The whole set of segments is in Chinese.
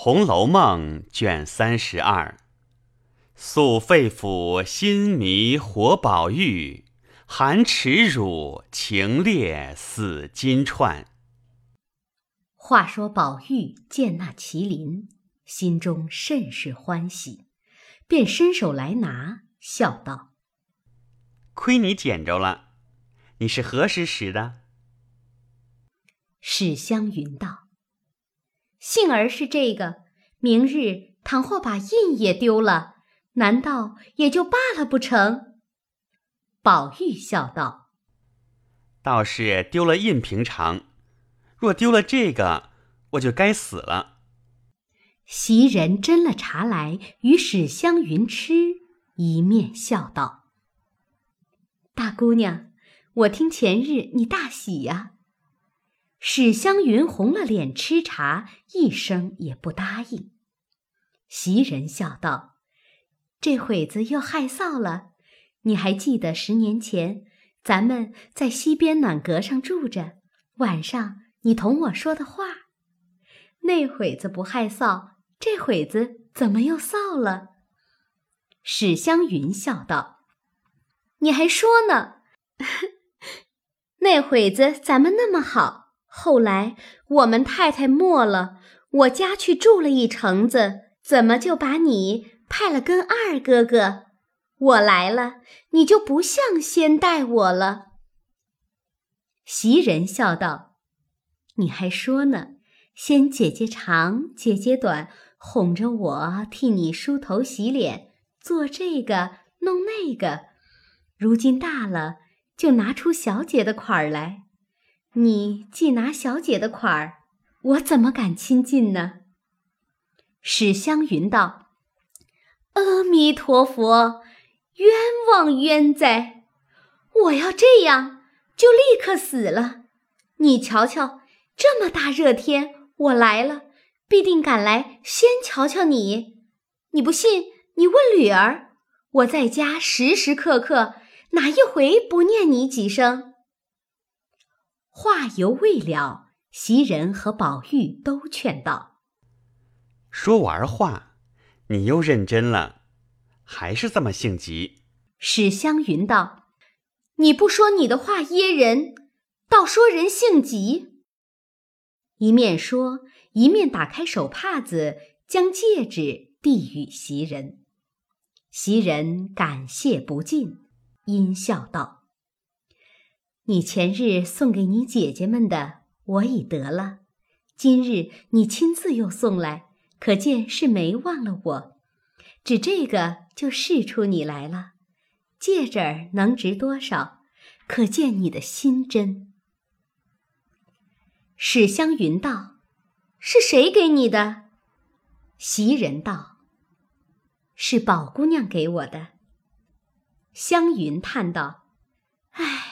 红楼梦》卷三十二，诉肺腑心迷活宝玉，含耻辱情烈死金钏。话说宝玉见那麒麟，心中甚是欢喜，便伸手来拿，笑道：“亏你捡着了，你是何时拾的？”史湘云道。幸而是这个，明日倘或把印也丢了，难道也就罢了不成？宝玉笑道：“倒是丢了印平常，若丢了这个，我就该死了。”袭人斟了茶来与史湘云吃，一面笑道：“大姑娘，我听前日你大喜呀。”史湘云红了脸吃茶，一声也不答应。袭人笑道：“这会子又害臊了。你还记得十年前咱们在西边暖阁上住着，晚上你同我说的话？那会子不害臊，这会子怎么又臊了？”史湘云笑道：“你还说呢？那会子咱们那么好。”后来我们太太没了，我家去住了一城子，怎么就把你派了跟二哥哥？我来了，你就不像先待我了。袭人笑道：“你还说呢？先姐姐长，姐姐短，哄着我替你梳头洗脸，做这个弄那个。如今大了，就拿出小姐的款儿来。”你既拿小姐的款儿，我怎么敢亲近呢？史湘云道：“阿弥陀佛，冤枉冤哉！我要这样，就立刻死了。你瞧瞧，这么大热天，我来了，必定赶来先瞧瞧你。你不信，你问吕儿，我在家时时刻刻哪一回不念你几声？”话犹未了，袭人和宝玉都劝道：“说玩话，你又认真了，还是这么性急。”史湘云道：“你不说你的话噎人，倒说人性急。”一面说，一面打开手帕子，将戒指递与袭人。袭人感谢不尽，阴笑道。你前日送给你姐姐们的，我已得了。今日你亲自又送来，可见是没忘了我。只这个就试出你来了。戒指儿能值多少？可见你的心真。史湘云道：“是谁给你的？”袭人道：“是宝姑娘给我的。”湘云叹道：“唉。”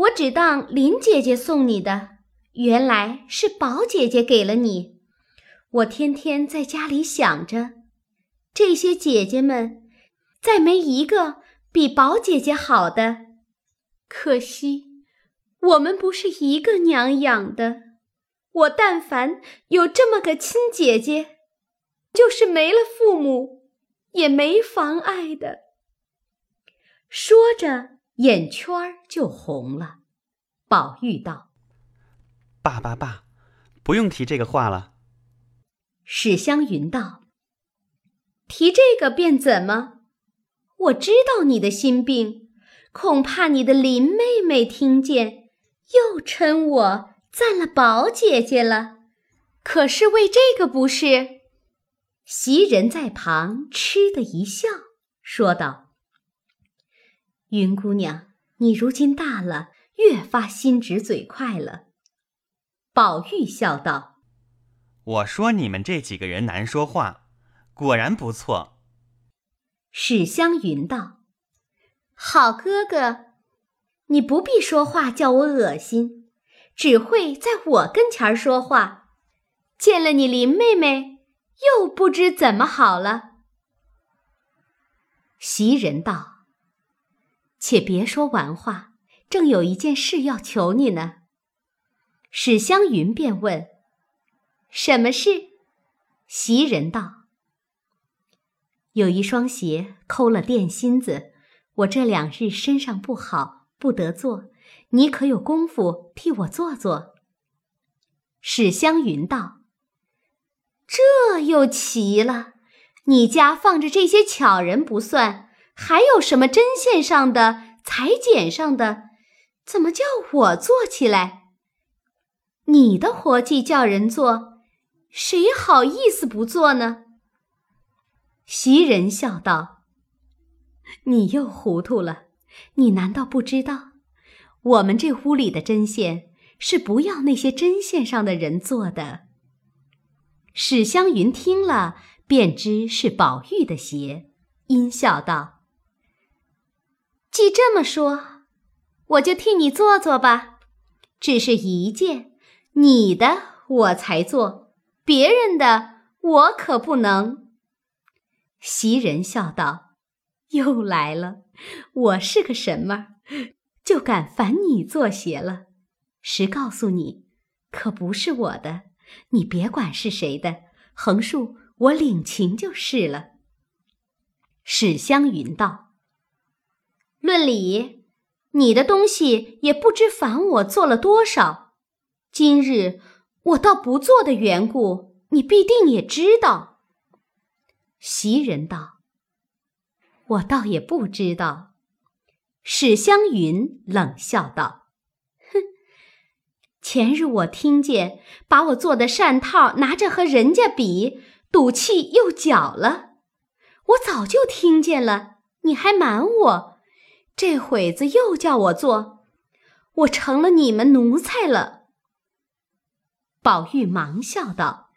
我只当林姐姐送你的，原来是宝姐姐给了你。我天天在家里想着，这些姐姐们，再没一个比宝姐姐好的。可惜我们不是一个娘养的。我但凡有这么个亲姐姐，就是没了父母，也没妨碍的。说着。眼圈儿就红了，宝玉道：“爸爸爸，不用提这个话了。”史湘云道：“提这个便怎么？我知道你的心病，恐怕你的林妹妹听见，又称我赞了宝姐姐了。可是为这个不是？”袭人在旁嗤的一笑，说道。云姑娘，你如今大了，越发心直嘴快了。宝玉笑道：“我说你们这几个人难说话，果然不错。”史湘云道：“好哥哥，你不必说话叫我恶心，只会在我跟前说话。见了你林妹妹，又不知怎么好了。”袭人道。且别说完话，正有一件事要求你呢。史湘云便问：“什么事？”袭人道：“有一双鞋抠了垫心子，我这两日身上不好，不得做。你可有功夫替我做做？”史湘云道：“这又奇了，你家放着这些巧人不算，还有什么针线上的、裁剪上的，怎么叫我做起来？你的活计叫人做。”谁好意思不做呢？袭人笑道：“你又糊涂了，你难道不知道，我们这屋里的针线是不要那些针线上的人做的？”史湘云听了，便知是宝玉的鞋，阴笑道：“既这么说，我就替你做做吧。只是一件，你的我才做。”别人的我可不能。袭人笑道：“又来了，我是个什么，就敢烦你做鞋了？实告诉你，可不是我的，你别管是谁的，横竖我领情就是了。”史湘云道：“论理，你的东西也不知烦我做了多少，今日。”我倒不做的缘故，你必定也知道。袭人道：“我倒也不知道。”史湘云冷笑道：“哼，前日我听见把我做的扇套拿着和人家比，赌气又搅了。我早就听见了，你还瞒我，这会子又叫我做，我成了你们奴才了。”宝玉忙笑道：“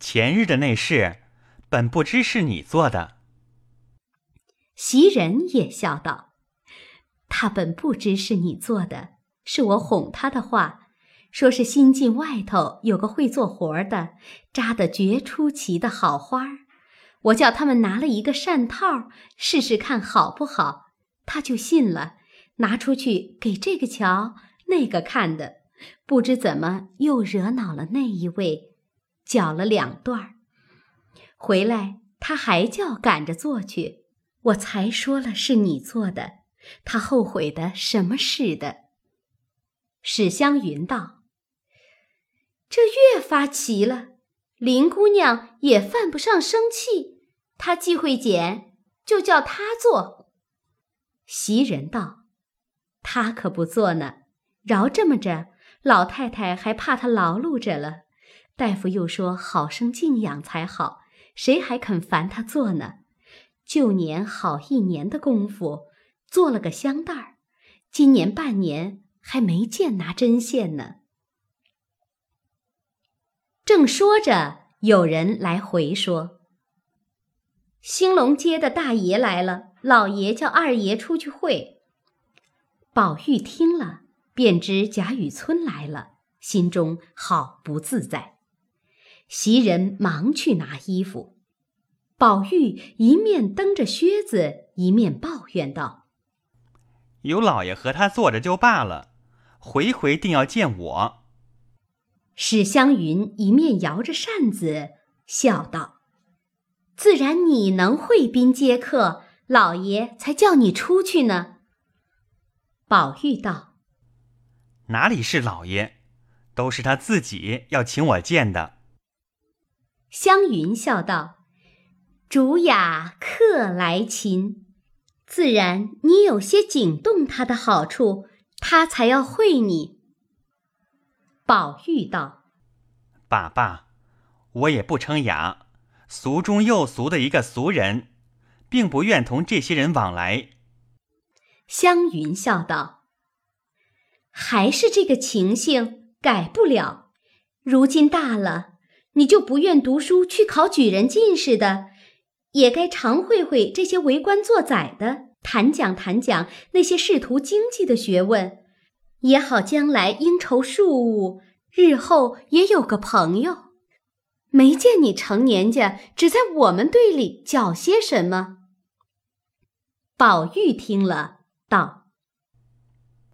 前日的那事，本不知是你做的。”袭人也笑道：“他本不知是你做的，是我哄他的话，说是新进外头有个会做活的，扎的绝出奇的好花儿，我叫他们拿了一个扇套试试看好不好，他就信了，拿出去给这个瞧，那个看的。”不知怎么又惹恼了那一位，搅了两段儿。回来他还叫赶着做去，我才说了是你做的，他后悔的什么似的。史湘云道：“这越发奇了，林姑娘也犯不上生气，她既会剪，就叫她做。”袭人道：“他可不做呢，饶这么着。”老太太还怕他劳碌着了，大夫又说好生静养才好，谁还肯烦他做呢？旧年好一年的功夫，做了个香袋儿，今年半年还没见拿针线呢。正说着，有人来回说：“兴隆街的大爷来了，老爷叫二爷出去会。”宝玉听了。便知贾雨村来了，心中好不自在。袭人忙去拿衣服，宝玉一面蹬着靴子，一面抱怨道：“有老爷和他坐着就罢了，回回定要见我。”史湘云一面摇着扇子，笑道：“自然你能会宾接客，老爷才叫你出去呢。”宝玉道。哪里是老爷，都是他自己要请我见的。湘云笑道：“主雅客来勤，自然你有些惊动他的好处，他才要会你。”宝玉道：“爸爸，我也不称雅，俗中又俗的一个俗人，并不愿同这些人往来。”湘云笑道。还是这个情形改不了。如今大了，你就不愿读书去考举人进士的，也该常会会这些为官做宰的，谈讲谈讲那些仕途经济的学问，也好将来应酬庶务，日后也有个朋友。没见你成年家，只在我们队里搅些什么。宝玉听了，道。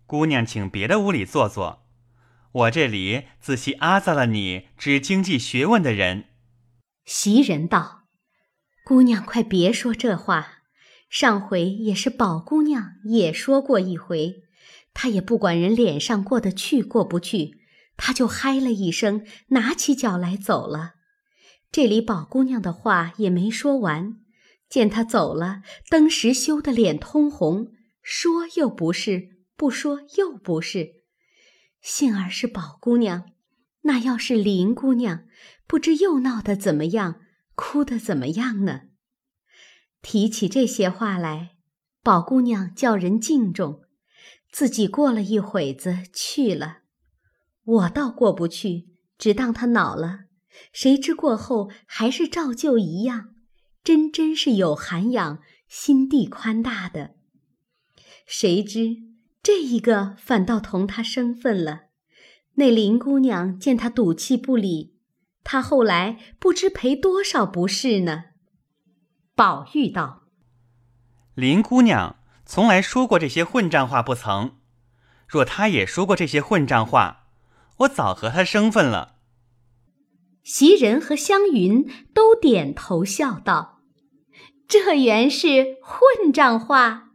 姑娘，请别的屋里坐坐，我这里仔细阿杂了你知经济学问的人。袭人道：“姑娘快别说这话，上回也是宝姑娘也说过一回，她也不管人脸上过得去过不去，她就嗨了一声，拿起脚来走了。这里宝姑娘的话也没说完，见他走了，登时羞得脸通红，说又不是，不说又不是。幸而是宝姑娘。”那要是林姑娘，不知又闹得怎么样，哭得怎么样呢？提起这些话来，宝姑娘叫人敬重，自己过了一会子去了。我倒过不去，只当她恼了。谁知过后还是照旧一样，真真是有涵养、心地宽大的。谁知这一个反倒同他生分了。那林姑娘见他赌气不理，他后来不知赔多少不是呢。宝玉道：“林姑娘从来说过这些混账话不曾？若她也说过这些混账话，我早和她生分了。”袭人和湘云都点头笑道：“这原是混账话。”